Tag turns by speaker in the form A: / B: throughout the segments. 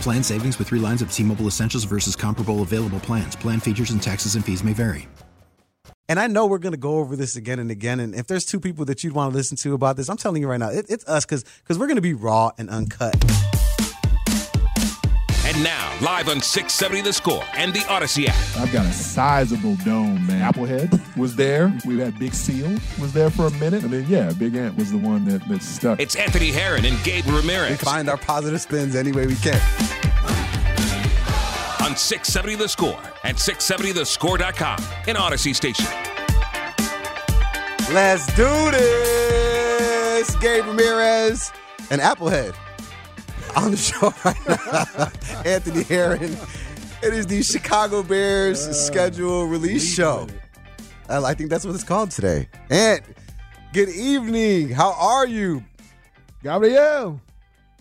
A: Plan savings with three lines of T Mobile Essentials versus comparable available plans. Plan features and taxes and fees may vary.
B: And I know we're going to go over this again and again. And if there's two people that you'd want to listen to about this, I'm telling you right now, it, it's us because because we're going to be raw and uncut.
C: And now, live on 670 The Score and the Audacy app.
D: I've got a sizable dome, man. Applehead was there. We had Big Seal was there for a minute. And then, yeah, Big Ant was the one that, that stuck.
C: It's Anthony Herron and Gabe Ramirez.
B: We find our positive spins any way we can.
C: On 670 The Score and 670thescore.com in Audacy Station.
B: Let's do this. Gabe Ramirez and Applehead on the show right now. Anthony Herron. It is the Chicago Bears uh, schedule release show. I think that's what it's called today. And good evening. How are you?
D: Gabriel.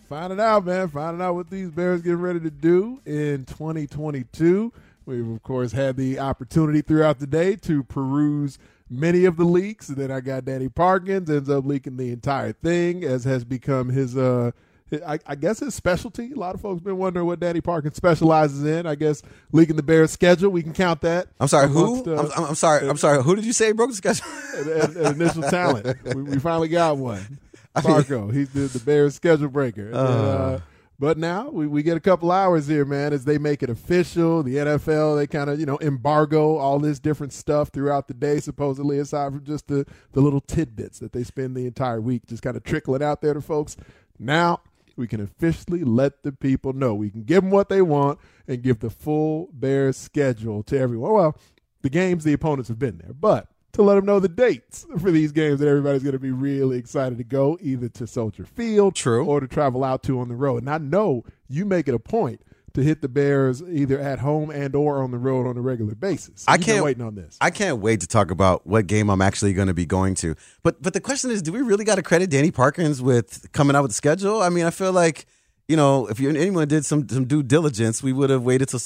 D: Finding out, man. Finding out what these Bears getting ready to do in 2022. We've, of course, had the opportunity throughout the day to peruse many of the leaks. And then I got Danny Parkins ends up leaking the entire thing, as has become his uh, I, I, guess his specialty. A lot of folks been wondering what Danny Parkins specializes in. I guess leaking the Bears schedule. We can count that.
B: I'm sorry, who? Uh, I'm, I'm, sorry. I'm sorry. Who did you say broke the schedule?
D: initial talent. We, we, finally got one. Marco. He's the, the Bears schedule breaker. Uh, uh, but now we, we get a couple hours here, man, as they make it official. The NFL, they kind of, you know, embargo all this different stuff throughout the day, supposedly, aside from just the, the little tidbits that they spend the entire week just kind of trickling out there to folks. Now we can officially let the people know. We can give them what they want and give the full Bears schedule to everyone. Well, the games the opponents have been there, but to let them know the dates for these games that everybody's going to be really excited to go either to Soldier Field
B: True.
D: or to travel out to on the road. And I know you make it a point to hit the Bears either at home and or on the road on a regular basis. So
B: I can't
D: waiting on this.
B: I can't wait to talk about what game I'm actually going to be going to. But but the question is, do we really got to credit Danny Parkins with coming out with the schedule? I mean, I feel like you know, if you anyone did some some due diligence, we would have waited till.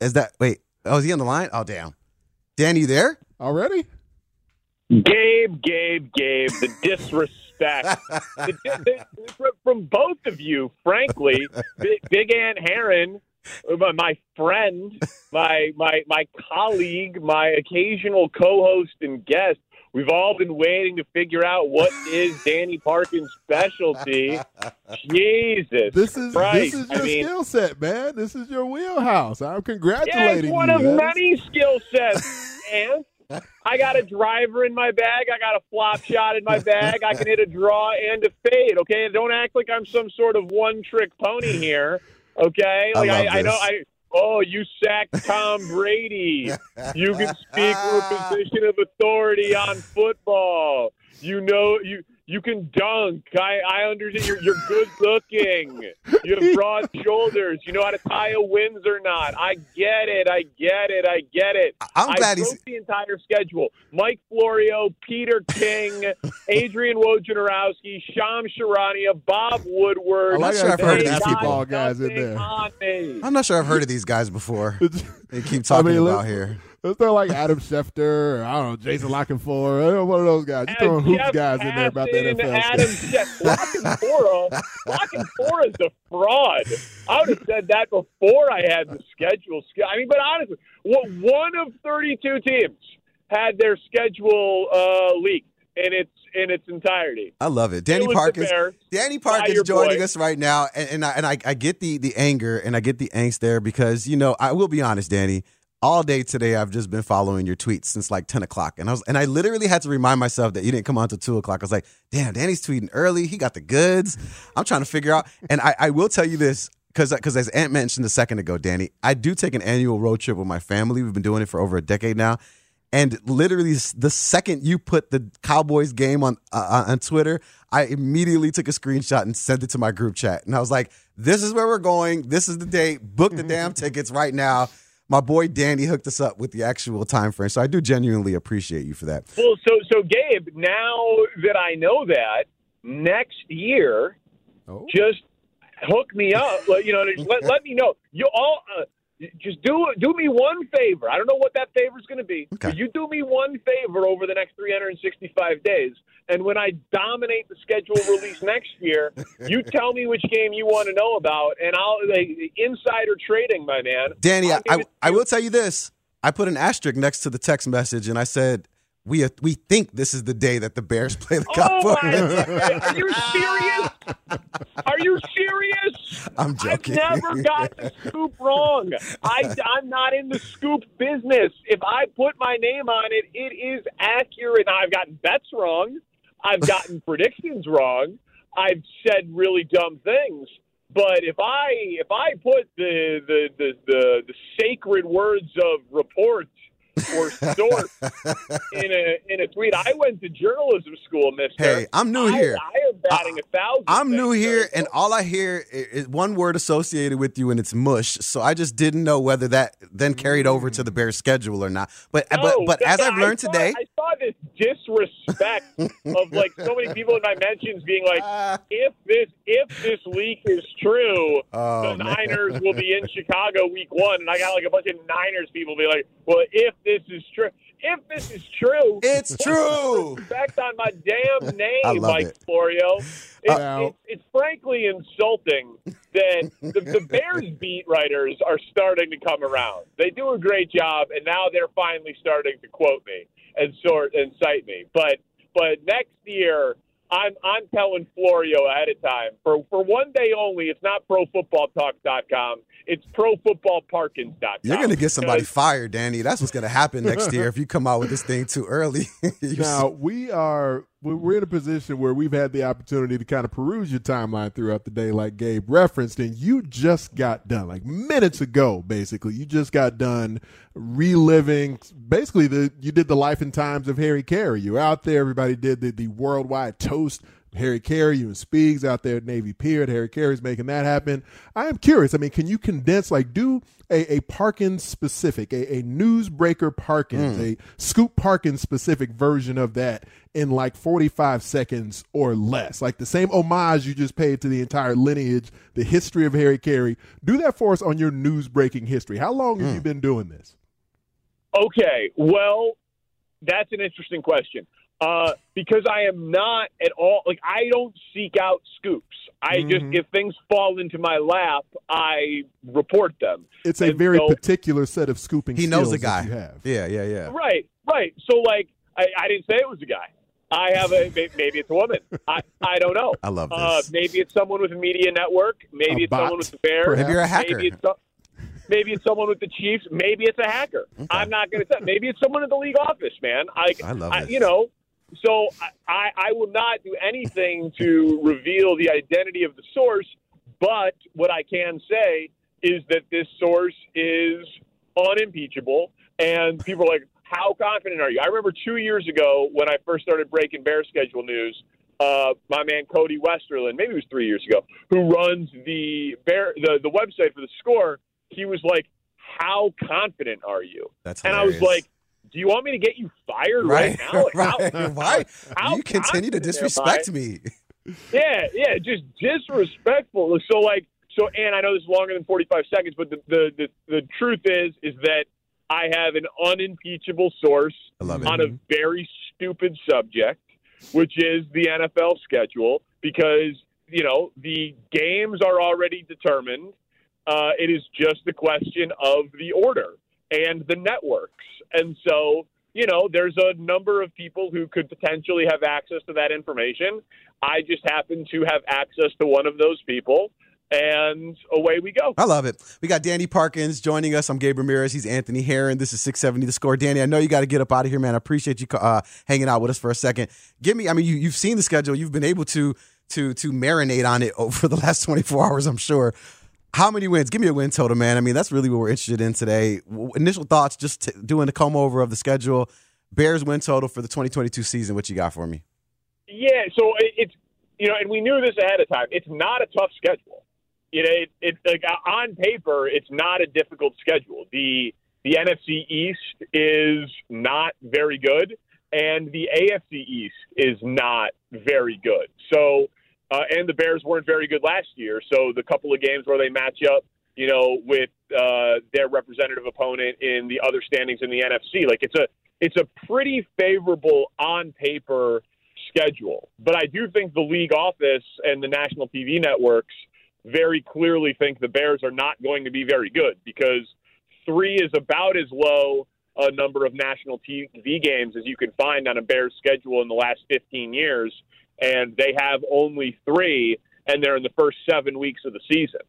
B: Is that wait? Oh, is he on the line? Oh, damn. Danny, you there
D: already?
E: Gabe, Gabe, Gabe, the disrespect the, the, the, from both of you, frankly. Big, Big Ant My friend, my my my colleague, my occasional co-host and guest. We've all been waiting to figure out what is Danny Parkins' specialty. Jesus,
D: this is
E: Christ.
D: this is your I mean, skill set, man. This is your wheelhouse. I'm congratulating
E: yeah, it's one
D: you.
E: of many skill sets, and I got a driver in my bag. I got a flop shot in my bag. I can hit a draw and a fade. Okay, don't act like I'm some sort of one-trick pony here. Okay, like I, I, I know I. Oh, you sacked Tom Brady. you can speak from a position of authority on football. You know you you can dunk. I, I understand you're, you're good looking. You have broad shoulders. You know how to tie a Windsor knot. I get it. I get it. I get it.
B: I'm glad he's
E: the entire schedule. Mike Florio, Peter King, Adrian Wojnarowski, Sham Charania, Bob Woodward.
B: I'm not sure I've heard of
D: basketball guys in there.
B: I'm not sure I've heard of these guys before. they keep talking I mean, about here.
D: Let's throw like Adam Schefter, or, I don't know, Jason La one of those guys. You throwing hoops guys in there about the NFL.
E: Adam Schefter. La Canfora is a fraud. I would have said that before I had the schedule. I mean, but honestly, one of 32 teams had their schedule uh, leaked. in its in its entirety.
B: I love it. Danny
E: It was the
B: Parkins. Danny
E: By
B: Parkins joining
E: boy.
B: us right now, and, and I and I, I get the the anger and I get the angst there because you know I will be honest, Danny. All day today, I've just been following your tweets since like ten o'clock, and I was and I literally had to remind myself that you didn't come on until two o'clock. I was like, damn, Danny's tweeting early. He got the goods. I'm trying to figure out, and I, I will tell you this because because as Ant mentioned a second ago, Danny, I do take an annual road trip with my family. We've been doing it for over a decade now. And literally, the second you put the Cowboys game on uh, on Twitter, I immediately took a screenshot and sent it to my group chat. And I was like, "This is where we're going. This is the date. Book the damn tickets right now." My boy Danny hooked us up with the actual time frame, so I do genuinely appreciate you for that.
E: Well, so so Gabe, now that I know that, next year,
D: Oh.
E: just hook me up. Let, you know, let, let me know. You all uh, just do do me one favor. I don't know what that favor is going to be.
B: Okay.
E: You do me one favor over the next 365 days, and when I dominate the schedule release next year, you tell me which game you want to know about, and I'll like, insider trading, my man.
B: Danny, I, I, I will tell you this. I put an asterisk next to the text message, and I said, "We uh, we think this is the day that the Bears play the
E: Oh
B: Cowboys."
E: my! Are you serious? Are you serious?
B: I'm joking.
E: I've never got the scoop wrong. I, I'm not in the scoop business. If I put my name on it, it is accurate. Now, I've gotten bets wrong. I've gotten predictions wrong. I've said really dumb things. But if I if I put the the the, the, the sacred words of report or source in a in a tweet, I went to journalism school, Mister.
B: Hey, I'm new
E: I-
B: here.
E: I am batting a thousand.
B: I'm new here, and all I hear is one word associated with you, and it's mush. So I just didn't know whether that then carried over to the Bears schedule or not. But but
E: No,
B: but as I've
E: I
B: learned
E: saw-
B: today,
E: I saw this disrespect of like so many people in my mentions being like, if this if this leak is true,
B: Oh,
E: the
B: man.
E: Niners will be in Chicago week one, and I got like a bunch of Niners people be like, well, if this is true. If this is true,
B: It's true.
E: the Respect on my damn name,
B: I love
E: Mike
B: it.
E: Florio. Uh, it's,
D: Now-
E: it's, it's frankly insulting that the, the Bears beat writers are starting to come around. They do a great job, and now they're finally starting to quote me and sort and cite me. But but next year, I'm I'm telling Florio ahead of time for for one day only. It's not ProFootballTalk.com. It's ProFootballParkins.com.
B: you're gonna get somebody fired, Danny. That's what's gonna happen next year if you come out with this thing too early. You
D: Now we are we- we're in a position where we've had the opportunity to kind of peruse your timeline throughout the day, like Gabe referenced, and you just got done, like minutes ago, basically. You just got done reliving basically the you did the life and times of Harry Caray. You were out there, everybody did the, the worldwide toast. Harry Caray, you and Speaks out there at Navy Pier. Harry Caray's making that happen. I am curious. I mean, can you condense, like, do a, a Parkins specific, a, a newsbreaker Parkins, hmm. a Scoop Parkins specific version of that in like 45 seconds or less? Like the same homage you just paid to the entire lineage, the history of Harry Caray. Do that for us on your news breaking history. How long have hmm. you been doing this?
E: Okay, well, that's an interesting question. Uh, because I am not at all like I don't seek out scoops. I just if things fall into my lap, I report them.
D: It's a
E: And
D: very
E: so-
D: particular set of scooping
B: he knows a guy.
D: you have.
B: Yeah, yeah, yeah.
E: Right, right. So like I, I didn't say it was a guy. I have a maybe it's a woman. I I don't know.
B: I love
E: Uh,
B: this.
E: maybe it's someone with a media network. Maybe
D: A
E: it's
D: bot,
E: someone with the Bears.
D: perhaps.
B: Maybe you're a hacker.
E: Maybe it's, some- maybe it's someone with the Chiefs. Maybe it's a hacker. I'm not going to say. Maybe it's someone in the league office, man. I,
B: I love this.
E: You know, so I, I will not do anything to reveal the identity of the source. But what I can say is that this source is unimpeachable, and people are like, "How confident are you?" I remember two years ago when I first started breaking Bear schedule news. Uh, my man Cody Westerlund, maybe it was three years ago, who runs the bear the, the website for the score. He was like, "How confident are you?"
B: That's
E: and I was like, "Do you want me to get you fired right,
B: Right,
E: now? Like,
B: right.
E: how-
B: Why?
E: how
B: you continue to disrespect me.
E: Yeah, yeah, just disrespectful. So like, so, and I know this is longer than forty-five seconds, but the the the, the truth is, is that I have an unimpeachable source
B: I love it.
E: on a very stupid subject, which is the NFL schedule, because you know the games are already determined. Uh, it is just a question of the order and the networks, and so you know, there's a number of people who could potentially have access to that information. I just happen to have access to one of those people and away we go.
B: I love it. We got Danny Parkins joining us. I'm Gabe Ramirez. He's Anthony Herron. This is 670 The Score. Danny, I know you got to get up out of here, man. I appreciate you uh, hanging out with us for a second. Give me, I mean, you, you've seen the schedule. You've been able to to to marinate on it over the last 24 hours, I'm sure. How many wins? Give me a win total, man. I mean, that's really what we're interested in today. Initial thoughts, just t- doing the comb over of the schedule. Bears win total for the 2022 season. What you got for me?
E: Yeah, so it's you know, and we knew this ahead of time. It's not a tough schedule you know, it, it like on paper, it's not a difficult schedule. The the NFC East is not very good, and the AFC East is not very good. So, uh, and the Bears weren't very good last year. So, the couple of games where they match up, you know, with uh, their representative opponent in the other standings in the NFC, like it's a it's a pretty favorable on paper schedule. But I do think the league office and the national TV networks very clearly think the Bears are not going to be very good because three is about as low a number of national TV games as you can find on a Bears schedule in the last 15 years, and they have only three, and they're in the first seven weeks of the season.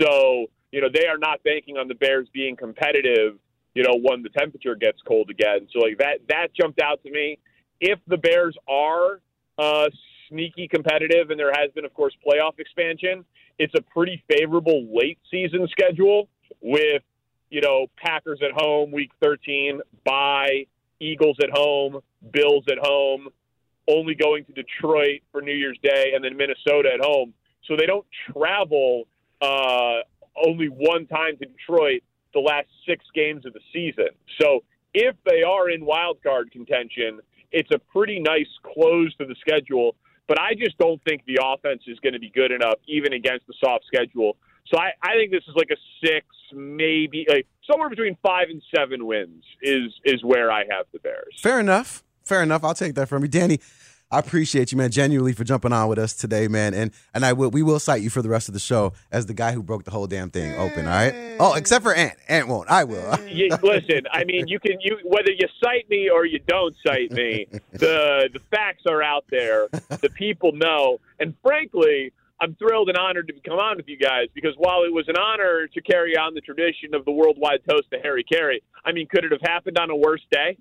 E: So, you know, they are not banking on the Bears being competitive, you know, when the temperature gets cold again. So, like that, that jumped out to me. If the Bears are uh, sneaky competitive, and there has been, of course, playoff expansion, it's a pretty favorable late season schedule with, you know, Packers at home week 13, by Eagles at home, Bills at home, only going to Detroit for New Year's Day, and then Minnesota at home. So they don't travel uh, only one time to Detroit the last six games of the season. So if they are in wild card contention, it's a pretty nice close to the schedule but I just don't think the offense is going to be good enough, even against the soft schedule. So I, I think this is like a six, maybe like somewhere between five and seven wins is is where I have the Bears.
B: Fair enough. Fair enough. I'll take that from you, Danny. I appreciate you, man, genuinely for jumping on with us today, man. And and I will we will cite you for the rest of the show as the guy who broke the whole damn thing open. All right. Oh, except for Ant. Ant won't. I will.
E: you, listen, I mean, you can you whether you cite me or you don't cite me, the the facts are out there. The people know, and frankly. I'm thrilled and honored to come on with you guys because while it was an honor to carry on the tradition of the worldwide toast to Harry Caray, I mean, could it have happened on a worse day?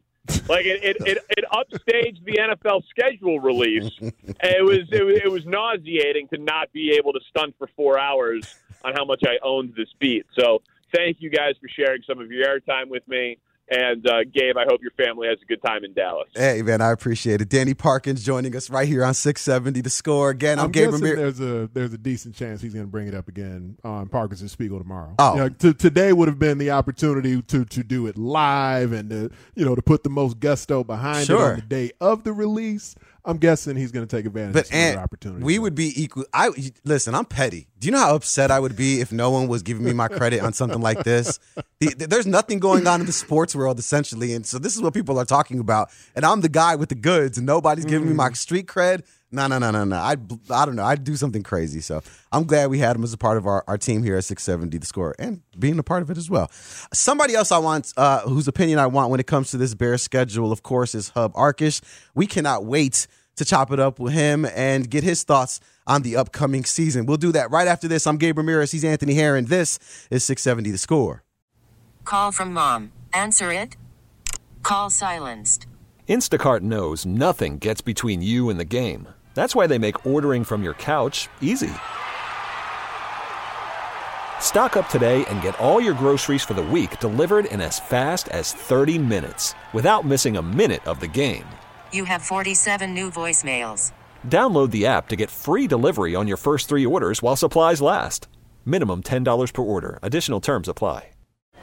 E: Like it, it, it, it upstaged the NFL schedule release. it was, it was it was nauseating to not be able to stunt for four hours on how much I owned this beat. So thank you guys for sharing some of your airtime with me. And uh, Gabe, I hope your family has a good time in Dallas.
B: Hey, man, I appreciate it. Danny Parkins joining us right here on 670 The Score. Again, I'm,
D: I'm
B: Gabe
D: Ramir- There's a there's a decent chance he's going to bring it up again on Parkins and Spiegel tomorrow.
B: Oh,
D: you know, to, today would have been the opportunity to to do it live and to, you know to put the most gusto behind
B: sure.
D: it on the day of the release. I'm guessing he's going to take advantage
B: but
D: of some opportunity.
B: We would be equal. I listen. I'm petty. Do you know how upset I would be if no one was giving me my credit on something like this? The, the, there's nothing going on in the sports world essentially, and so this is what people are talking about. And I'm the guy with the goods, and nobody's giving mm. me my street cred. No, no, no, no, no. I, I don't know. I'd do something crazy. So I'm glad we had him as a part of our, our team here at 670 The Score and being a part of it as well. Somebody else I want, uh, whose opinion I want when it comes to this Bears schedule, of course, is Hub Arkush. We cannot wait to chop it up with him and get his thoughts on the upcoming season. We'll do that right after this. I'm Gabe Ramirez. He's Anthony Herron. This is 670 The Score.
F: Call from mom. Answer it. Call silenced.
G: Instacart knows nothing gets between you and the game. That's why they make ordering from your couch easy. Stock up today and get all your groceries for the week delivered in as fast as 30 minutes without missing a minute of the game.
F: You have 47 new voicemails.
G: Download the app to get free delivery on your first three orders while supplies last. Minimum $10 per order. Additional terms apply.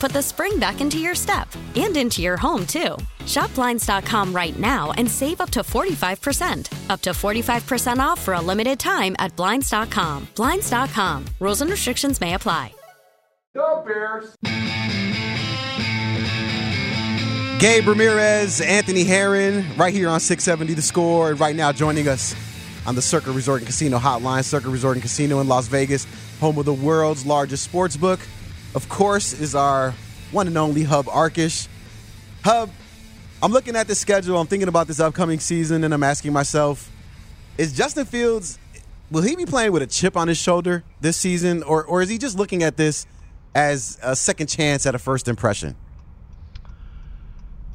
H: put the spring back into your step and into your home, too. Shop Blinds.com right now and save up to 45%. Up to 45% off for a limited time at Blinds.com. Blinds.com. Rules and restrictions may apply.
D: Go Bears!
B: Gabe Ramirez, Anthony Herron, right here on 670 The Score. And right now joining us on the Circa Resort and Casino Hotline. Circa Resort and Casino in Las Vegas, home of the world's largest sports book. Of course, is our one and only Hub Arkush. Hub, I'm looking at the schedule. I'm thinking about this upcoming season, and I'm asking myself, is Justin Fields, will he be playing with a chip on his shoulder this season, or, or is he just looking at this as a second chance at a first impression?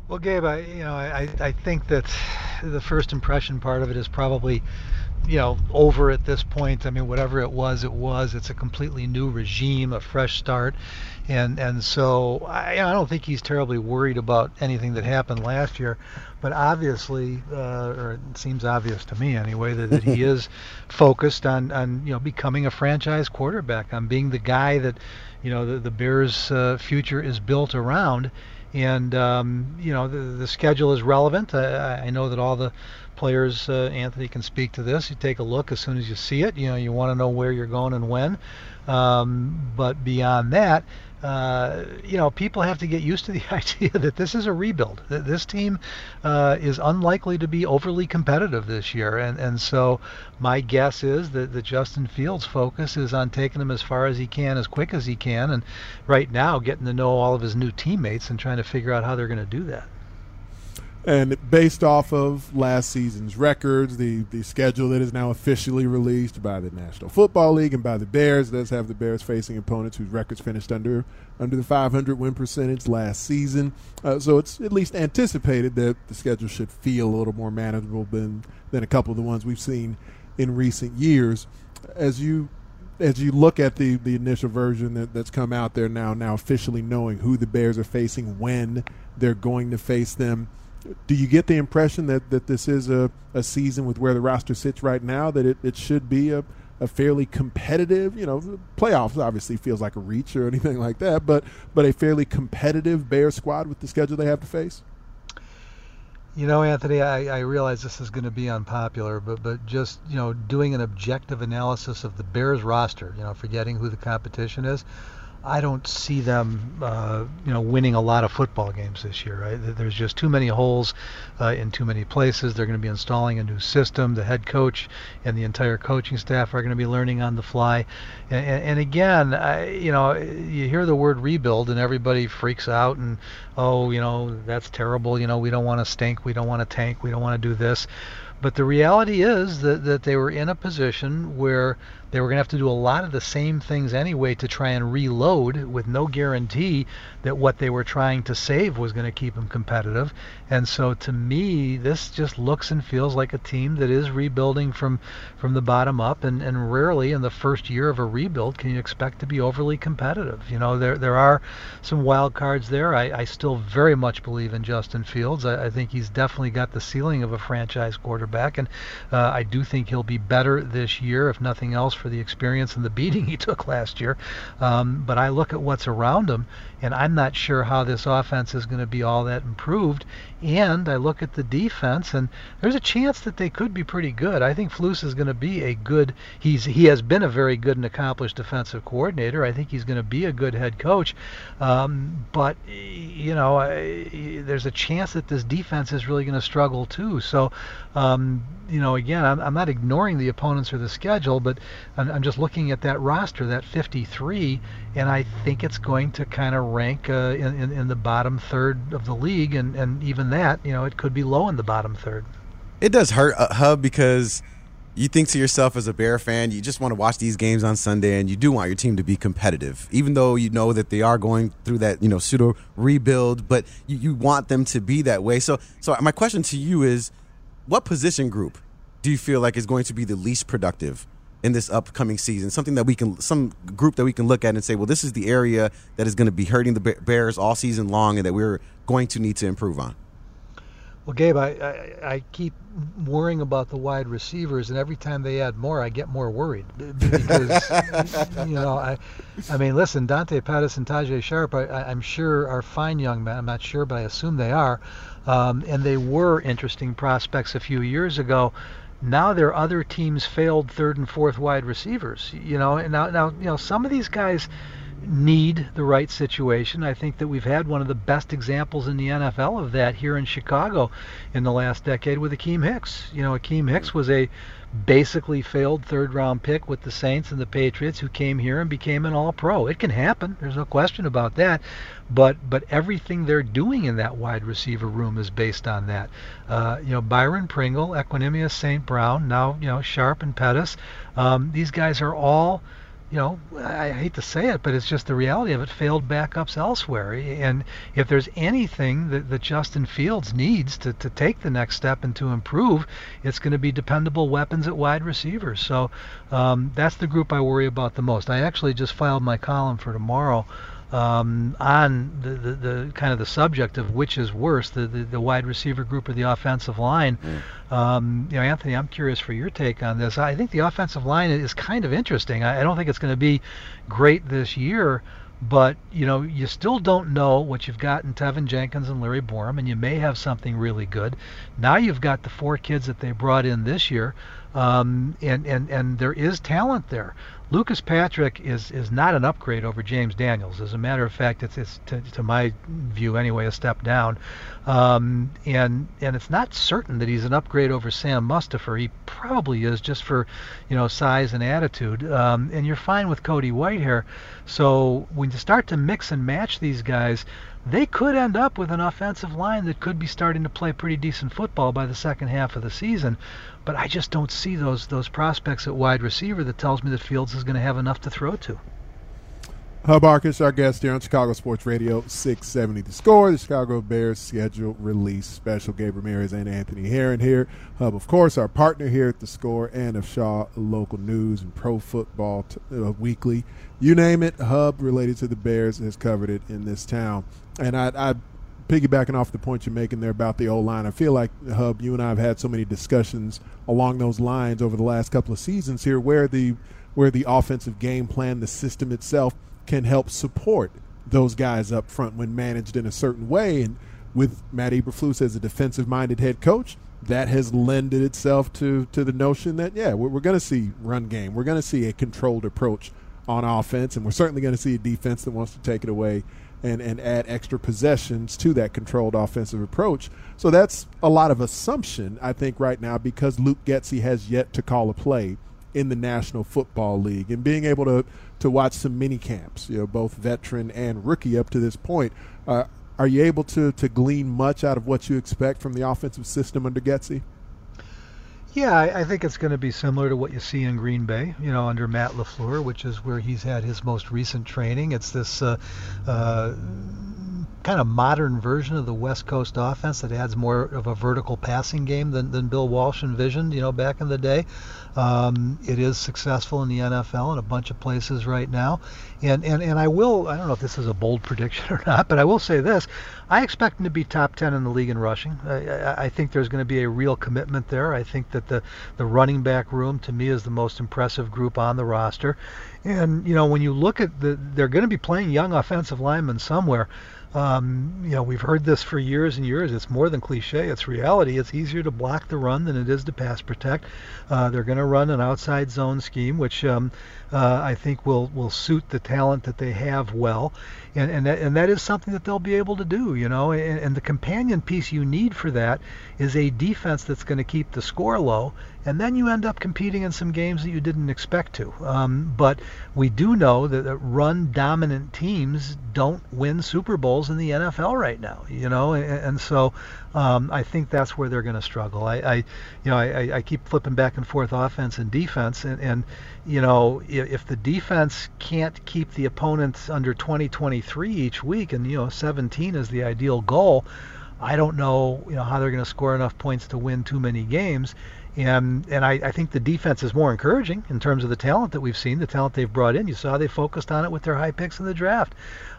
I: Well, Gabe, I you know I, I think that the first impression part of it is probably you know over at this point. I mean, whatever it was, it was. It's a completely new regime, a fresh start, and and so I, I don't think he's terribly worried about anything that happened last year. But obviously, uh, or it seems obvious to me anyway, that, that he is focused on on you know becoming a franchise quarterback, on being the guy that you know the, the Bears' uh, future is built around and um, you know the, the schedule is relevant. I, I know that all the players, uh, Anthony can speak to this. You take a look as soon as you see it. You know you want to know where you're going and when. Um, but beyond that, uh, you know, people have to get used to the idea that this is a rebuild. That this team uh, is unlikely to be overly competitive this year, and and so my guess is that, that Justin Fields' focus is on taking them as far as he can, as quick as he can, and right now getting to know all of his new teammates and trying to figure out how they're going to do that.
D: And based off of last season's records, the, the schedule that is now officially released by the National Football League and by the Bears does have the Bears facing opponents whose records finished under under the 500 win percentage last season. Uh, so it's at least anticipated that the schedule should feel a little more manageable than than a couple of the ones we've seen in recent years. As you as you look at the the initial version that, that's come out there now, now officially knowing who the Bears are facing, when they're going to face them do you get the impression that, that this is a, a season with where the roster sits right now that it, it should be a, a fairly competitive you know playoffs obviously feels like a reach or anything like that but but a fairly competitive bear squad with the schedule they have to face?
I: You know anthony i, I realize this is going to be unpopular but but just you know doing an objective analysis of the bears roster you know forgetting who the competition is I don't see them, uh, you know, winning a lot of football games this year. Right? There's just too many holes uh, in too many places. They're going to be installing a new system. The head coach and the entire coaching staff are going to be learning on the fly. And, and, again, I, you know, you hear the word rebuild and everybody freaks out and, oh, you know, that's terrible. You know, we don't want to stink. We don't want to tank. We don't want to do this. But the reality is that, that they were in a position where they were going to have to do a lot of the same things anyway to try and reload with no guarantee that what they were trying to save was going to keep them competitive. And so to me, this just looks and feels like a team that is rebuilding from from the bottom up and, and rarely in the first year of a rebuild can you expect to be overly competitive. You know, there there are some wild cards there. I, I still very much believe in Justin Fields. I, I think he's definitely got the ceiling of a franchise quarterback and uh, I do think he'll be better this year, if nothing else for the experience and the beating he took last year. Um, but I look at what's around him, and I'm not sure how this offense is going to be all that improved. And I look at the defense, and there's a chance that they could be pretty good. I think Flus is going to be a good. He's he has been a very good and accomplished defensive coordinator. I think he's going to be a good head coach. Um, but you know, I, there's a chance that this defense is really going to struggle too. So, um, you know, again, I'm, I'm not ignoring the opponents or the schedule, but I'm, I'm just looking at that roster, that 53, and I think it's going to kind of rank uh, in, in, in the bottom third of the league, and, and even that, you know, it could be low in the bottom third.
B: It does hurt, uh, Hub, because you think to yourself as a Bear fan, you just want to watch these games on Sunday, and you do want your team to be competitive, even though you know that they are going through that you know pseudo rebuild. But you, you want them to be that way. So, so my question to you is, what position group do you feel like is going to be the least productive in this upcoming season? Something that we can, some group that we can look at and say, well, this is the area that is going to be hurting the Bears all season long, and that we're going to need to improve on.
I: Well, Gabe, I, I, I, keep worrying about the wide receivers, and every time they add more, I get more worried because you know I, I mean, listen, Dante Pettis and Tajae Sharpe, I, am sure are fine young men. I'm not sure, but I assume they are, um, and they were interesting prospects a few years ago. Now their other teams failed third and fourth wide receivers. You know, and now now you know some of these guys need the right situation. I think that we've had one of the best examples in the NFL of that here in Chicago in the last decade with Akiem Hicks. You know, Akiem Hicks was a basically failed third round pick with the Saints and the Patriots who came here and became an all pro. It can happen. There's no question about that. But but everything they're doing in that wide receiver room is based on that. Uh, you know, Byron Pringle, Equanimeous St. Brown, now, you know, Sharpe and Pettis. Um, these guys are all you know, I hate to say it, but it's just the reality of it, failed backups elsewhere. And if there's anything that, that Justin Fields needs to, to take the next step and to improve, it's going to be dependable weapons at wide receivers. So um, that's the group I worry about the most. I actually just filed my column for tomorrow um, on the, the, the, kind of the subject of which is worse, the, the, the wide receiver group or the offensive line. Mm. Um, you know, Anthony, I'm curious for your take on this. I think the offensive line is kind of interesting. I, I don't think it's going to be great this year, but you know, you still don't know what you've got in Teven Jenkins and Larry Borom, and you may have something really good. Now you've got the four kids that they brought in this year, um, and and and there is talent there. Lucas Patrick is is not an upgrade over James Daniels. As a matter of fact, it's it's to, to my view anyway a step down, um, and and it's not certain that he's an upgrade over Sam Mustipher. He probably is just for you know size and attitude. Um, and you're fine with Cody Whitehair. So when you start to mix and match these guys, they could end up with an offensive line that could be starting to play pretty decent football by the second half of the season. But I just don't see those those prospects at wide receiver that tells me that Fields is going to have enough to throw to.
D: Hub Arkush, our guest here on Chicago Sports Radio 670 The Score, the Chicago Bears schedule release special. Gabe Ramirez and Anthony Herron here. Hub, of course, our partner here at The Score and of Shaw Local News and Pro Football t- uh, Weekly. You name it, Hub related to the Bears has covered it in this town. And I, I piggybacking off the point you're making there about the O line, I feel like Hub, you and I have had so many discussions along those lines over the last couple of seasons here, where the where the offensive game plan, the system itself, can help support those guys up front when managed in a certain way. And with Matt Eberflus as a defensive-minded head coach, that has lended itself to to the notion that yeah, we're, we're going to see run game, we're going to see a controlled approach on offense, and we're certainly going to see a defense that wants to take it away and, and add extra possessions to that controlled offensive approach. So that's a lot of assumption, I think, right now because Luke Getsy has yet to call a play in the National Football League and being able to to watch some mini camps, you know, both veteran and rookie up to this point. Uh, are you able to to glean much out of what you expect from the offensive system under Getsy?
I: Yeah, I, I think it's going to be similar to what you see in Green Bay, you know, under Matt LaFleur, which is where he's had his most recent training. It's this uh, uh, kind of modern version of the West Coast offense that adds more of a vertical passing game than, than Bill Walsh envisioned, you know, back in the day. Um, it is successful in the NFL in a bunch of places right now. And, and, and I will, I don't know if this is a bold prediction or not, but I will say this. I expect him to be top 10 in the league in rushing. I, I, I think there's going to be a real commitment there. I think that the, the running back room, to me, is the most impressive group on the roster. And, you know, when you look at the, they're going to be playing young offensive linemen somewhere. Um, you know, we've heard this for years and years. It's more than cliche. It's reality. It's easier to block the run than it is to pass protect. Uh, they're going to run an outside zone scheme, which um, uh, I think will will suit the talent that they have well, and and that, and that is something that they'll be able to do. You know, and, and the companion piece you need for that is a defense that's going to keep the score low and then you end up competing in some games that you didn't expect to. Um, but we do know that, run dominant teams don't win Super Bowls in the NFL right now, you know, and, and so um, I think that's where they're going to struggle. I, I, you know, I, I keep flipping back and forth offense and defense, and, and you know, if, if the defense can't keep the opponents under 20, 23 each week, and you know, 17 is the ideal goal. I don't know, you know, how they're going to score enough points to win too many games. And and I, I think the defense is more encouraging in terms of the talent that we've seen, the talent they've brought in. You saw they focused on it with their high picks in the draft.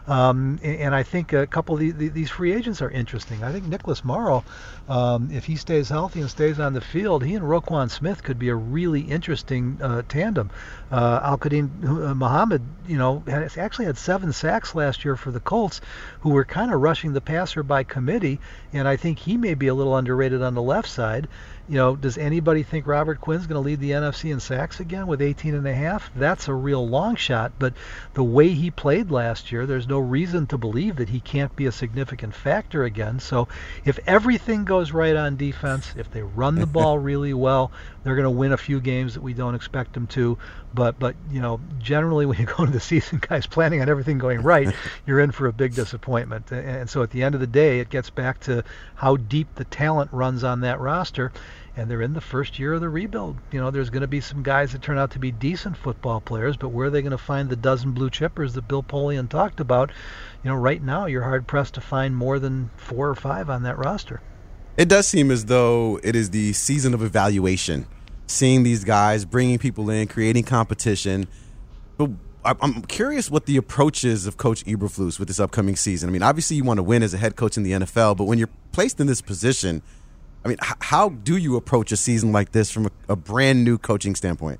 I: Um, and, and, I think a couple of the, the, these free agents are interesting. I think Nicholas Morrow, um, if he stays healthy and stays on the field, he and Roquan Smith could be a really interesting uh, tandem. Uh, Al-Quadin uh, Muhammad, you know, has actually had seven sacks last year for the Colts, who were kind of rushing the passer by committee, and I think he may be a little underrated on the left side you know, does anybody think Robert Quinn's going to lead the NFC in sacks again with 18 and a half? That's a real long shot, but the way he played last year, there's no reason to believe that he can't be a significant factor again. So if everything goes right on defense, if they run the ball really well, they're going to win a few games that we don't expect them to. But but you know, generally when you go into the season, guys, planning on everything going right, you're in for a big disappointment. And so at the end of the day, it gets back to how deep the talent runs on that roster and they're in the first year of the rebuild. You know, there's going to be some guys that turn out to be decent football players, but where are they going to find the dozen blue chippers that Bill Polian talked about? You know, right now you're hard pressed to find more than four or five on that roster.
B: It does seem as though it is the season of evaluation, seeing these guys, bringing people in, creating competition. But I'm curious what the approach is of Coach Eberflus with this upcoming season. I mean, obviously you want to win as a head coach in the NFL, but when you're placed in this position – I mean, h- how do you approach a season like this from a, a brand new coaching standpoint?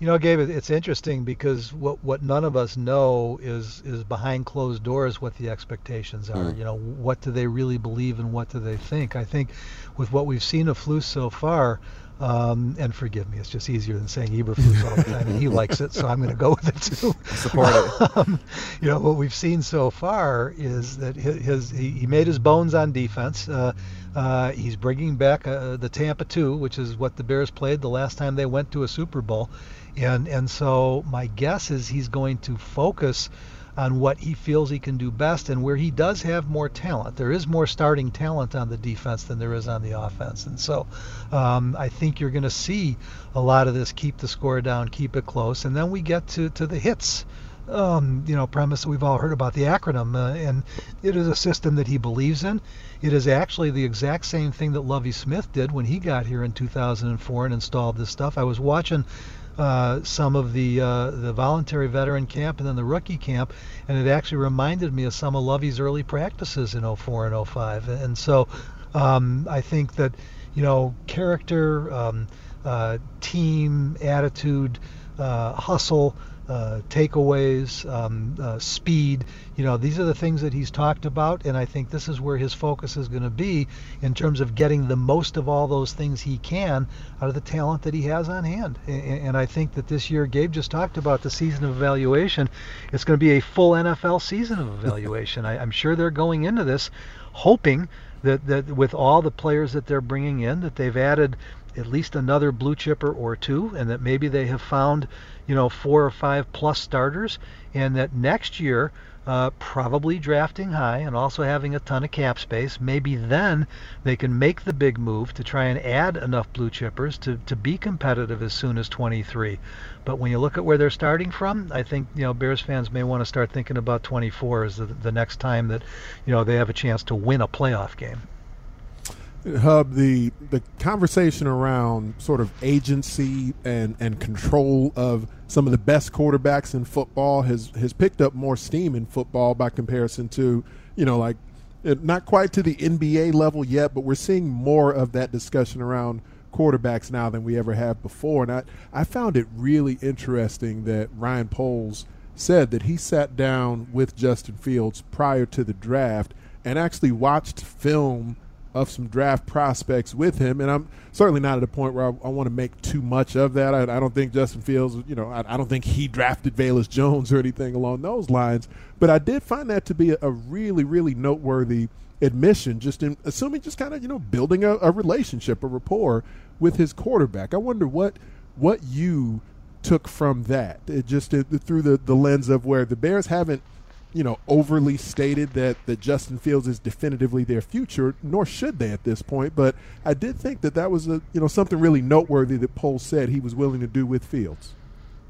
I: You know, Gabe, it's interesting because what what none of us know is is behind closed doors what the expectations are. Mm. You know, what do they really believe and what do they think? I think with what we've seen of Flus so far, um, and forgive me, it's just easier than saying Eberflus all the time, and he likes it, so I'm going to go with it too.
B: Support it.
I: um, you know, what we've seen so far is that his, his he, he, made his bones on defense. Uh, uh, he's bringing back uh, the Tampa 2, which is what the Bears played the last time they went to a Super Bowl, and and so my guess is he's going to focus on what he feels he can do best and where he does have more talent. There is more starting talent on the defense than there is on the offense. And so um, I think you're going to see a lot of this keep the score down, keep it close. And then we get to, to the hits. Um, you know, premise that we've all heard about the acronym, uh, and it is a system that he believes in. It is actually the exact same thing that Lovie Smith did when he got here in 2004 and installed this stuff. I was watching uh, some of the uh, the voluntary veteran camp and then the rookie camp, and it actually reminded me of some of Lovie's early practices in 04 and 05. And so um, I think that you know character, um, uh, team attitude, uh, hustle uh, takeaways, um, uh, speed. You know, these are the things that he's talked about, and I think this is where his focus is going to be in terms of getting the most of all those things he can out of the talent that he has on hand. And, and I think that this year, Gabe just talked about the season of evaluation. It's going to be a full NFL season of evaluation. I, I'm sure they're going into this hoping that, that with all the players that they're bringing in, that they've added at least another blue chipper or two, and that maybe they have found, you know, four or five plus starters, and that next year, uh, probably drafting high and also having a ton of cap space, maybe then they can make the big move to try and add enough blue chippers to, to be competitive as soon as 23. But when you look at where they're starting from, I think you know Bears fans may want to start thinking about 24 as the, the next time that you know they have a chance to win a playoff game.
D: Hub, the the conversation around sort of agency and, and control of some of the best quarterbacks in football has has picked up more steam in football by comparison to you know like eh, not quite to the NBA level yet, but we're seeing more of that discussion around quarterbacks now than we ever have before. And I, I found it really interesting that Ryan Poles said that he sat down with Justin Fields prior to the draft and actually watched film of some draft prospects with him. And I'm certainly not at a point where I, I want to make too much of that. I, I don't think Justin Fields, you know, I, I, don't think he drafted Velus Jones or anything along those lines. But I did find that to be a, a really, really noteworthy admission, just in assuming just kind of, you know, building a, a relationship, a rapport with his quarterback. I wonder what what you took from that, it just it, through the, the lens of where the Bears haven't – you know, overly stated that, that Justin Fields is definitively their future, nor should they at this point. But I did think that that was a you know something really noteworthy that Poles said he was willing to do with Fields.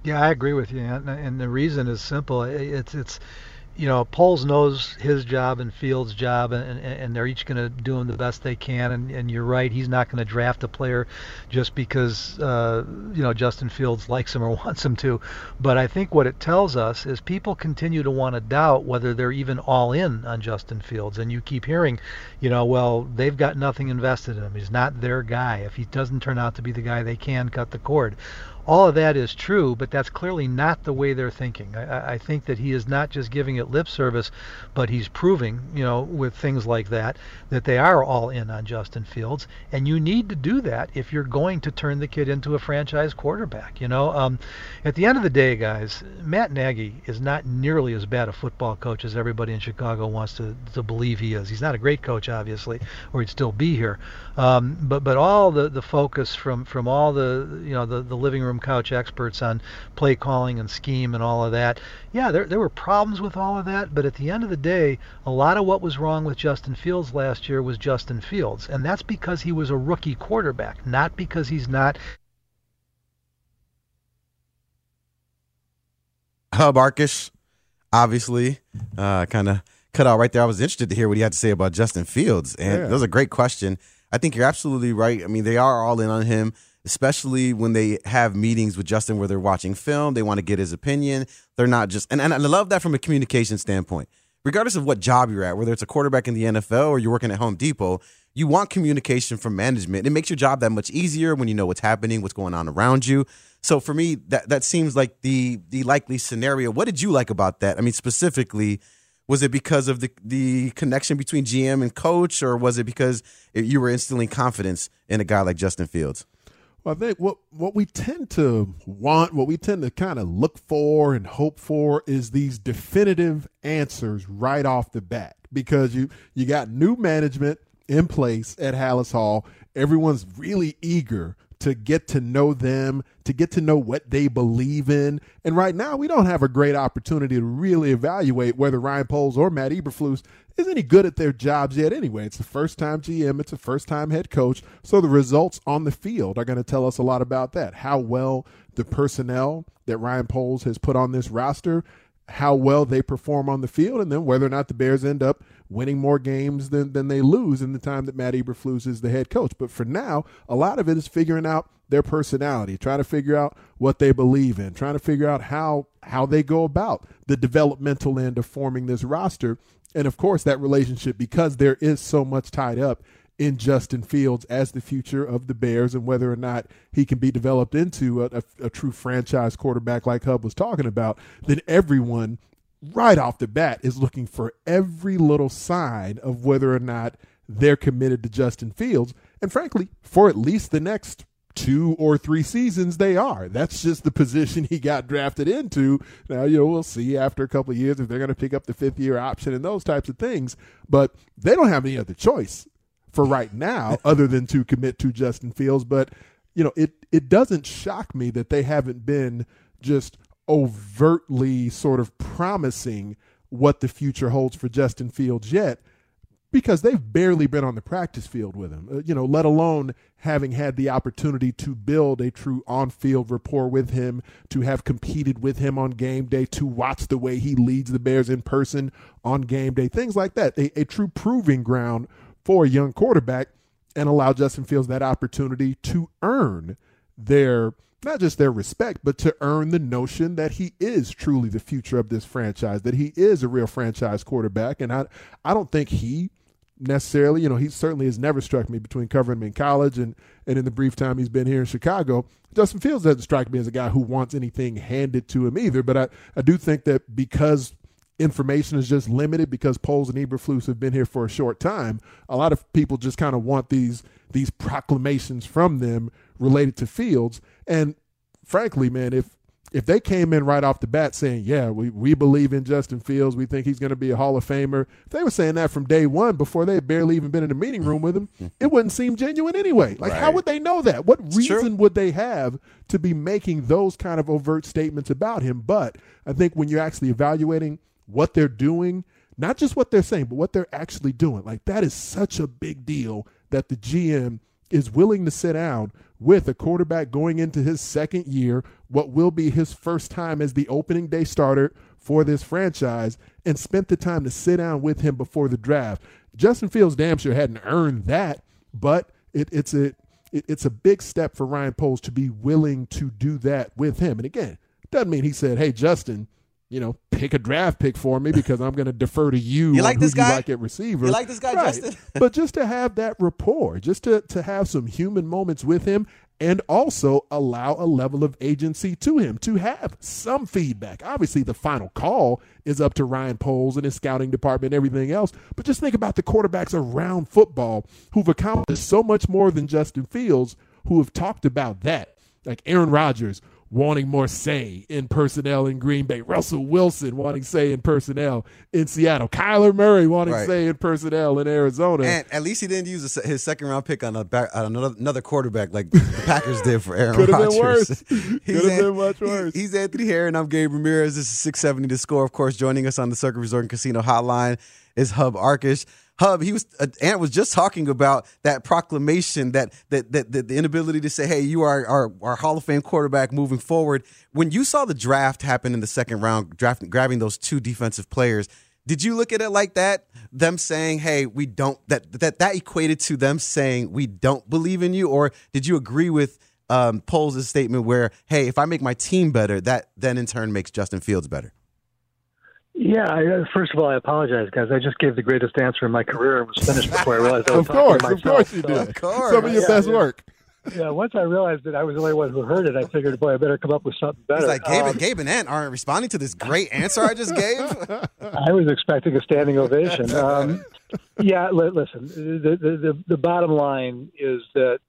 I: Yeah, I agree with you, and the reason is simple. It's it's you know, Poles knows his job and Fields' job, and, and they're each going to do him the best they can. And, and you're right, he's not going to draft a player just because, uh, you know, Justin Fields likes him or wants him to. But I think what it tells us is people continue to want to doubt whether they're even all in on Justin Fields. And you keep hearing, you know, well, they've got nothing invested in him. He's not their guy. If he doesn't turn out to be the guy, they can cut the cord all of that is true, but that's clearly not the way they're thinking. I, I, think that he is not just giving it lip service, but he's proving, you know, with things like that, that they are all in on Justin Fields, and you need to do that if you're going to turn the kid into a franchise quarterback. You know, um, at the end of the day, guys, Matt Nagy is not nearly as bad a football coach as everybody in Chicago wants to, to believe he is. He's not a great coach, obviously, or he'd still be here. Um, but but all the, the focus from from all the you know the, the living room couch experts on play calling and scheme and all of that. Yeah, there, there were problems with all of that, but at the end of the day, a lot of what was wrong with Justin Fields last year was Justin Fields. And that's because he was a rookie quarterback, not because he's not.
B: Hub Arkush, obviously, uh, kind of cut out right there. I was interested to hear what he had to say about Justin Fields. And yeah. that was a great question. I think you're absolutely right. I mean, they are all in on him especially when they have meetings with Justin where they're watching film, they want to get his opinion. They're not just, and, and I love that from a communication standpoint. Regardless of what job you're at, whether it's a quarterback in the NFL or you're working at Home Depot, you want communication from management. It makes your job that much easier when you know what's happening, what's going on around you. So for me, that that seems like the the likely scenario. What did you like about that? I mean, specifically, was it because of the the connection between GM and coach, or was it because you were instilling confidence in a guy like Justin Fields?
D: Well, I think what what we tend to want, what we tend to kind of look for and hope for is these definitive answers right off the bat because you you got new management in place at Halas Hall. Everyone's really eager to get to know them, to get to know what they believe in. And right now, we don't have a great opportunity to really evaluate whether Ryan Poles or Matt Eberflus is any good at their jobs yet anyway. It's the first time GM, it's a first time head coach. So the results on the field are going to tell us a lot about that. How well the personnel that Ryan Poles has put on this roster, how well they perform on the field, and then whether or not the Bears end up winning more games than, than they lose in the time that Matt Eberflus is the head coach. But for now, a lot of it is figuring out their personality, trying to figure out what they believe in, trying to figure out how how they go about the developmental end of forming this roster and of course, that relationship, because there is so much tied up in Justin Fields as the future of the Bears and whether or not he can be developed into a, a, a, true franchise quarterback like Hub was talking about, then everyone right off the bat is looking for every little sign of whether or not they're committed to Justin Fields. And frankly, for at least the next two or three seasons they are. That's just the position he got drafted into. Now, you know, we'll see after a couple of years if they're going to pick up the fifth year option and those types of things. But they don't have any other choice for right now other than to commit to Justin Fields. But, you know, it, it doesn't shock me that they haven't been just overtly sort of promising what the future holds for Justin Fields yet because they've barely been on the practice field with him, uh, you know, let alone having had the opportunity to build a true on field rapport with him, to have competed with him on game day, to watch the way he leads the Bears in person on game day, things like that. A, a true proving ground for a young quarterback and allow Justin Fields that opportunity to earn their not just their respect, but to earn the notion that he is truly the future of this franchise, that he is a real franchise quarterback. And I, I don't think he necessarily. You know, he certainly has never struck me between covering him in college and, and in the brief time he's been here in Chicago. Justin Fields doesn't strike me as a guy who wants anything handed to him either. But I, I do think that because information is just limited, because Poles and Eberflus have been here for a short time, a lot of people just kind of want these these proclamations from them related to Fields. And frankly, man, if if they came in right off the bat saying, "Yeah, we, we believe in Justin Fields, we think he's going to be a Hall of Famer," if they were saying that from day one before they had barely even been in a meeting room with him, it wouldn't seem genuine anyway. Like, how would they know that? What
B: It's
D: reason
B: true.
D: would they have to be making those kind of overt statements about him? But I think when you're actually evaluating what they're doing, not just what they're saying, but what they're actually doing, like that is such a big deal that the GM is willing to sit down with a quarterback going into his second year, what will be his first time as the opening day starter for this franchise, and spent the time to sit down with him before the draft. Justin Fields damn sure hadn't earned that, but it, it's a it, it's a big step for Ryan Poles to be willing to do that with him. And again, doesn't mean he said, "Hey, Justin." You know, pick a draft pick for me because I'm going to defer to you.
B: You like this guy?
D: You like at receiver.
B: You like this guy,
D: Right.
B: Justin?
D: but just to have that rapport, just to to have some human moments with him, and also allow a level of agency to him to have some feedback. Obviously, the final call is up to Ryan Poles and his scouting department and everything else. But just think about the quarterbacks around football who've accomplished so much more than Justin Fields, who have talked about that, like Aaron Rodgers wanting more say in personnel in Green Bay, Russell Wilson wanting say in personnel in Seattle, Kyler Murray wanting
B: Right.
D: say in personnel in Arizona.
B: And at least he didn't use a his second round pick on, a back, on another, another quarterback like the Packers did for Aaron
D: Could have
B: Rodgers.
D: been worse. Could have been much worse.
B: He's Anthony and I'm Gabe Ramirez. This is 670 The Score. Of course, joining us on the Circa Resort and Casino Hotline is Hub Arkush. Hub, he was uh, Ant was just talking about that proclamation that that, that, that the inability to say, "Hey, you are our, our Hall of Fame quarterback moving forward." When you saw the draft happen in the second round, drafting grabbing those two defensive players, did you look at it like that? Them saying, "Hey, we don't," that that that equated to them saying, "We don't believe in you," or did you agree with um, Poles' statement where, "Hey, if I make my team better, that then in turn makes Justin Fields better"?
J: Yeah, I, uh, first of all, I apologize, guys. I just gave the greatest answer in my career and was finished before I realized I was
D: Of course,
J: to
D: of course you
J: So-
D: did. Of course. Some of your best work.
J: Yeah, once I realized that I was the only one who heard it, I figured, boy, I better come up with something better.
B: He's like, Gabe,
J: Um,
B: Gabe and Ant aren't responding to this great answer I just gave.
J: I was expecting a standing ovation. Um, yeah, li- listen, the, the, the, the bottom line is that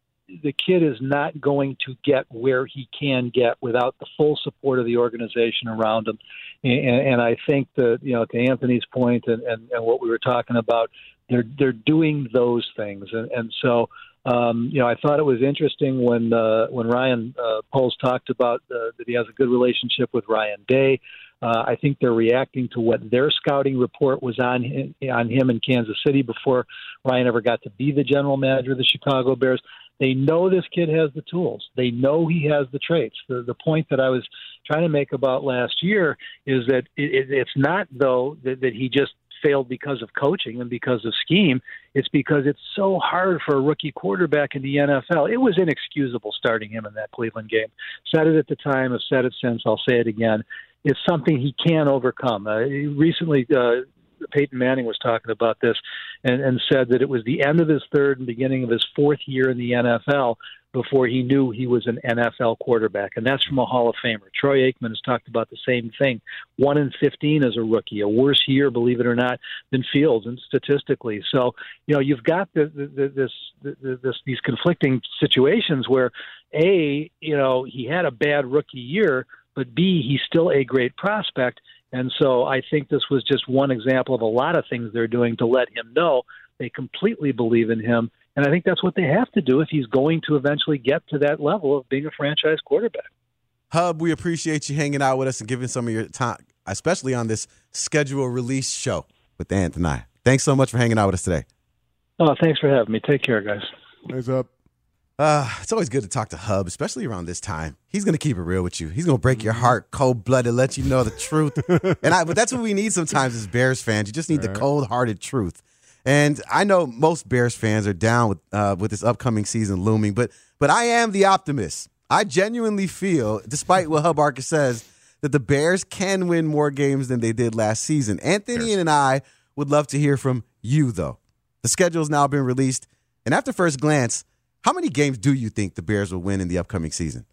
J: the kid is not going to get where he can get without the full support of the organization around him. And, and I think that, you know, to Anthony's point and, and, and what we were talking about, they're, they're doing those things. And, and so, um, you know, I thought it was interesting when uh, when Ryan uh, Poles talked about uh, that he has a good relationship with Ryan Day. Uh, I think they're reacting to what their scouting report was on him, on him in Kansas City before Ryan ever got to be the general manager of the Chicago Bears. They know this kid has the tools. They know he has the traits. The the point that I was trying to make about last year is that it, it, it's not though that, that he just failed because of coaching and because of scheme. It's because it's so hard for a rookie quarterback in the NFL. It was inexcusable starting him in that Cleveland game. Said it at the time. I've said it since. I'll say it again. It's something he can overcome. Uh, recently, uh, Peyton Manning was talking about this and, and said that it was the end of his third and beginning of his fourth year in the NFL before he knew he was an NFL quarterback, and that's from a Hall of Famer. Troy Aikman has talked about the same thing. One in fifteen as a rookie, a worse year, believe it or not, than Fields, and statistically. So you know you've got the, the, the, this, the, this these conflicting situations where a you know he had a bad rookie year, but b he's still a great prospect. And so I think this was just one example of a lot of things they're doing to let him know they completely believe in him. And I think that's what they have to do if he's going to eventually get to that level of being a franchise quarterback.
B: Hub, we appreciate you hanging out with us and giving some of your time, especially on this schedule release show with Ant and I. Thanks so much for hanging out with us today.
J: Oh, thanks for having me. Take care, guys.
D: Thanks Hub.
B: Uh, it's always good to talk to Hub, especially around this time. He's gonna keep it real with you. He's gonna break your heart cold blooded, let you know the truth. and I, but that's what we need sometimes as Bears fans. You just need the cold hearted truth. And I know most Bears fans are down with uh, with this upcoming season looming, but but I am the optimist. I genuinely feel, despite what Hub Arkush says, that the Bears can win more games than they did last season. Anthony and I would love to hear from you, though. The schedule has now been released. And after first glance, how many games do you think the Bears will win in the upcoming season?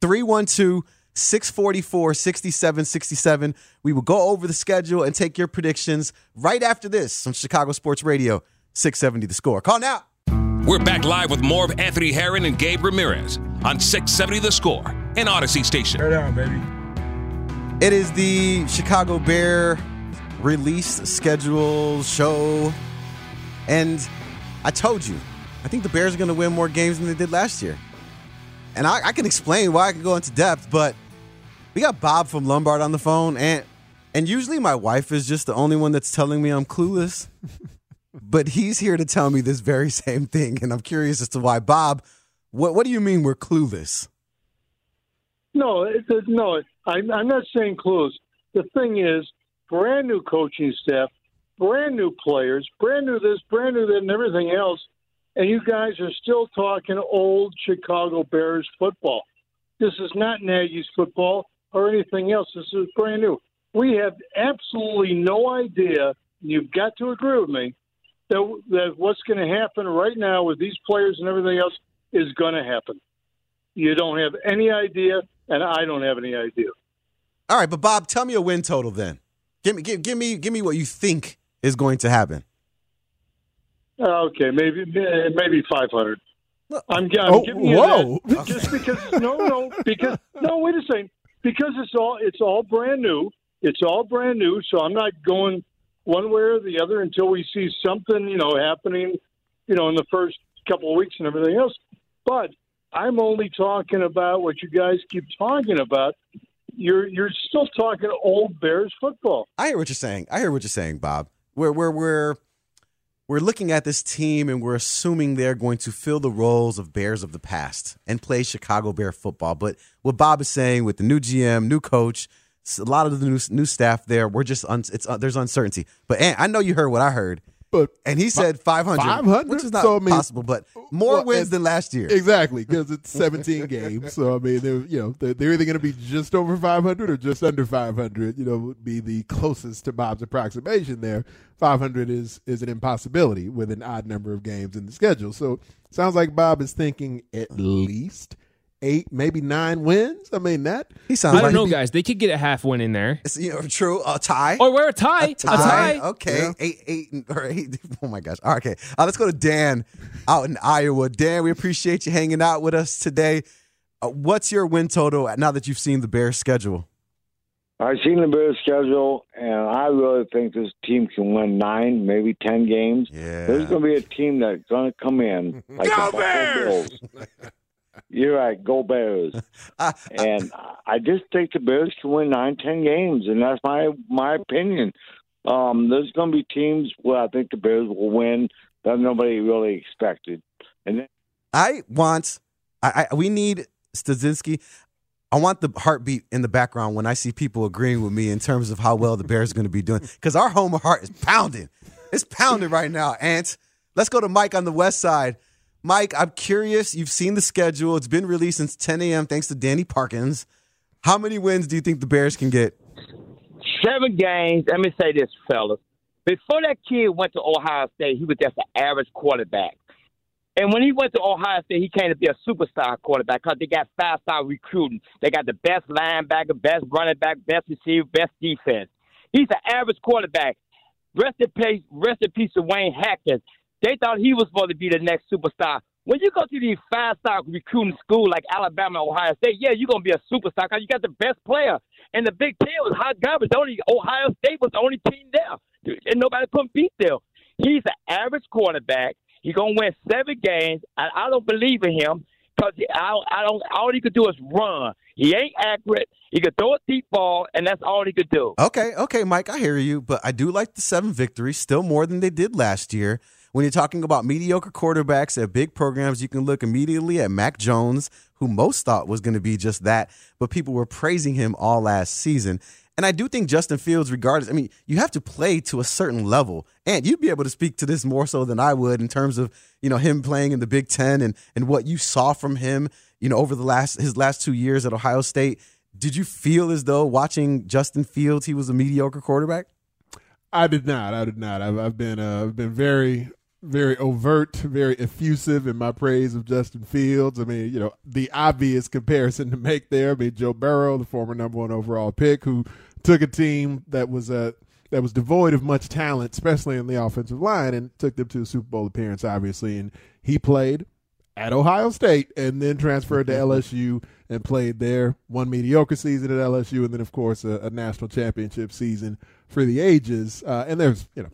B: 312 644 6767. We will go over the schedule and take your predictions right after this on Chicago Sports Radio 670 The Score. Call now.
C: We're back live with more of Anthony Herron and Gabe Ramirez on 670 The Score and Audacy Station.
K: Right on, baby.
B: It is the Chicago Bear release schedule show. And I told you, I think the Bears are going to win more games than they did last year. And I, I, can explain why I can go into depth, but we got Bob from Lombard on the phone, and and usually my wife is just the only one that's telling me I'm clueless. but he's here to tell me this very same thing, and I'm curious as to why. Bob, what what do you mean we're clueless?
K: No, it, no, I'm, I'm not saying clueless. The thing is, brand new coaching staff, brand new players, brand new this, brand new that, and everything else and you guys are still talking old Chicago Bears football. This is not Nagy's football or anything else. This is brand new. We have absolutely no idea. You've got to agree with me that, that what's going to happen right now with these players and everything else is going to happen. You don't have any idea, and I don't have any idea.
B: All right, but Bob, tell me a win total then. Give me, give, give me, give me what you think is going to happen.
K: Oh, okay, maybe maybe five hundred. I'm, I'm
D: oh,
K: giving you
D: whoa.
K: that just because. No, no, because no. Wait a second. Because it's all it's all brand new. It's all brand new. So I'm not going one way or the other until we see something you know happening. You know, in the first couple of weeks and everything else. But I'm only talking about what you guys keep talking about. You're you're still talking old Bears football.
B: I hear what you're saying. I hear what you're saying, Bob. We're we're we're we're looking at this team and we're assuming they're going to fill the roles of Bears of the past and play Chicago Bear football. But what Bob is saying with the new GM, new coach, a lot of the new new staff there, we're just un, it's uh, there's uncertainty. But I know you heard what I heard.
D: But
B: and he said 500,
D: 500?
B: which is not
D: So, I mean-
B: possible, but more
D: Well,
B: wins than last year.
D: Exactly, because it's 17 games. So I mean, they're you know they're, they're either going to be just over 500 or just under 500. You know, would be the closest to Bob's approximation. There, 500 is is an impossibility with an odd number of games in the schedule. So sounds like Bob is thinking at least eight, maybe nine wins. I mean that
B: he sounds.
L: I don't know, guys. They could get a half win in there.
B: It's, you know, true. A tie.
L: Or we're a tie. A tie.
B: Okay. Eight, eight, or eight. Oh my gosh. All right, okay. Uh, let's go to Dan out in Iowa. Dan, we appreciate you hanging out with us today. Uh, what's your win total now that you've seen the Bears schedule?
M: I've seen the Bears schedule, and I really think this team can win nine, maybe ten games.
B: Yeah.
M: There's going to be a team that's going to come in like
C: Go
M: the
C: Bears!
M: Bills. You're right, go Bears. and I just think the Bears can win nine, ten games, and that's my my opinion. Um, there's going to be teams where I think the Bears will win that nobody really expected, and then
B: I want. I, I we need Stasinski. I want the heartbeat in the background when I see people agreeing with me in terms of how well the Bears are going to be doing. Because our home heart is pounding. It's pounding right now. Ant, let's go to Mike on the west side. Mike, I'm curious. You've seen the schedule. It's been released since 10 a.m. thanks to Danny Parkins. How many wins do you think the Bears can get?
N: seven games. Let me say this, fellas. Before that kid went to Ohio State, he was just an average quarterback. And when he went to Ohio State, he came to be a superstar quarterback because they got five star recruiting. They got the best linebacker, best running back, best receiver, best defense. He's an average quarterback. Rest in peace, rest in peace to Wayne Haskins. They thought he was supposed to be the next superstar. When you go to these five star recruiting school like Alabama, Ohio State, yeah, you're gonna be a superstar because you got the best player. And the Big Ten was hot garbage. Only Ohio State was the only team there, and nobody couldn't beat them. He's an average quarterback. He's gonna win seven games. I, I don't believe in him because I, I don't. All he could do is run. He ain't accurate. He could throw a deep ball, and that's all he could do.
B: Okay, okay, Mike, I hear you, but I do like the seven victories, still more than they did last year. When you're talking about mediocre quarterbacks at big programs, you can look immediately at Mac Jones, who most thought was going to be just that, but people were praising him all last season. And I do think Justin Fields, regardless, I mean, you have to play to a certain level. And you'd be able to speak to this more so than I would in terms of, you know, him playing in the Big Ten and, and what you saw from him, you know, over the last his last two years at Ohio State. Did you feel as though watching Justin Fields, he was a mediocre quarterback?
D: I did not. I did not. I've, I've been uh, I've been very very overt, very effusive in my praise of Justin Fields. I mean, you know, the obvious comparison to make there. I mean, Joe Burrow, the former number one overall pick, who took a team that was uh, that was devoid of much talent, especially in the offensive line, and took them to a Super Bowl appearance, obviously. And he played at Ohio State and then transferred to LSU and played there. One mediocre season at LSU, and then, of course, a, a national championship season for the ages. Uh, and there's, you know,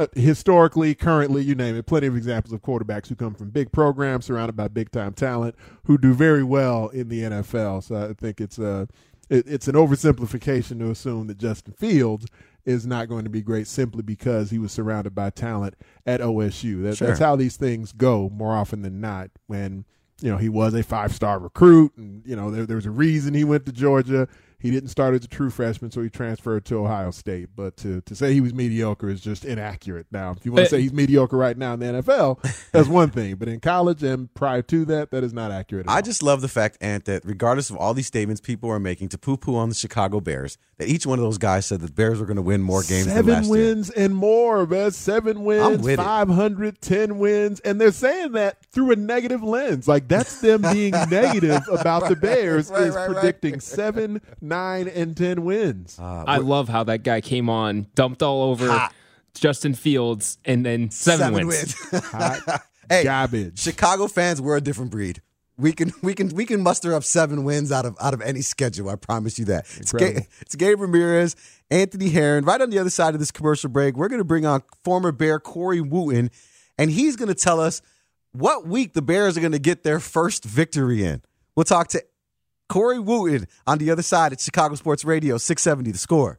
D: uh, historically, currently, you name it, plenty of examples of quarterbacks who come from big programs surrounded by big time talent who do very well in the NFL. So I think it's a it, it's an oversimplification to assume that Justin Fields is not going to be great simply because he was surrounded by talent at OSU. That,
B: Sure.
D: That's how these things go more often than not. When you know he was a five star recruit, and you know there, there was a reason he went to Georgia. He didn't start as a true freshman, so he transferred to Ohio State. But to, to say he was mediocre is just inaccurate. Now, if you want to say he's mediocre right now in the NFL, that's one thing. But in college and prior to that, that is not accurate. At
B: I
D: all.
B: just love the fact, Ant, that regardless of all these statements people are making to poo poo on the Chicago Bears, that each one of those guys said the Bears were going to win more games than
D: Seven
B: last year.
D: wins and more, man. Seven wins,
B: it.
D: 500, 10 wins. And they're saying that through a negative lens. Like, that's them being negative about the Bears,
B: right,
D: is
B: right, right.
D: predicting seven, nine, and 10 wins.
L: Uh, I love how that guy came on, dumped all over Justin Fields, and then seven,
B: Seven
L: wins.
D: Hot
B: Hey,
D: garbage.
B: Chicago fans, we're a different breed. We can we can we can muster up seven wins out of out of any schedule. I promise you that. It's, Ga- it's Gabe Ramirez, Anthony Herron. Right on the other side of this commercial break, we're going to bring on former Bear Corey Wootton, and he's going to tell us what week the Bears are going to get their first victory in. We'll talk to Corey Wootton on the other side at Chicago Sports Radio 670 The Score.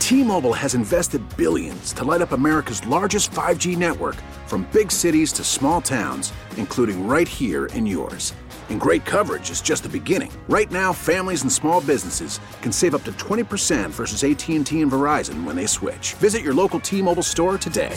O: T-Mobile has invested billions to light up America's largest 5G network from big cities to small towns, including right here in yours. And great coverage is just the beginning. Right now, families and small businesses can save up to 20% versus AT&T and Verizon when they switch. Visit your local T-Mobile store today.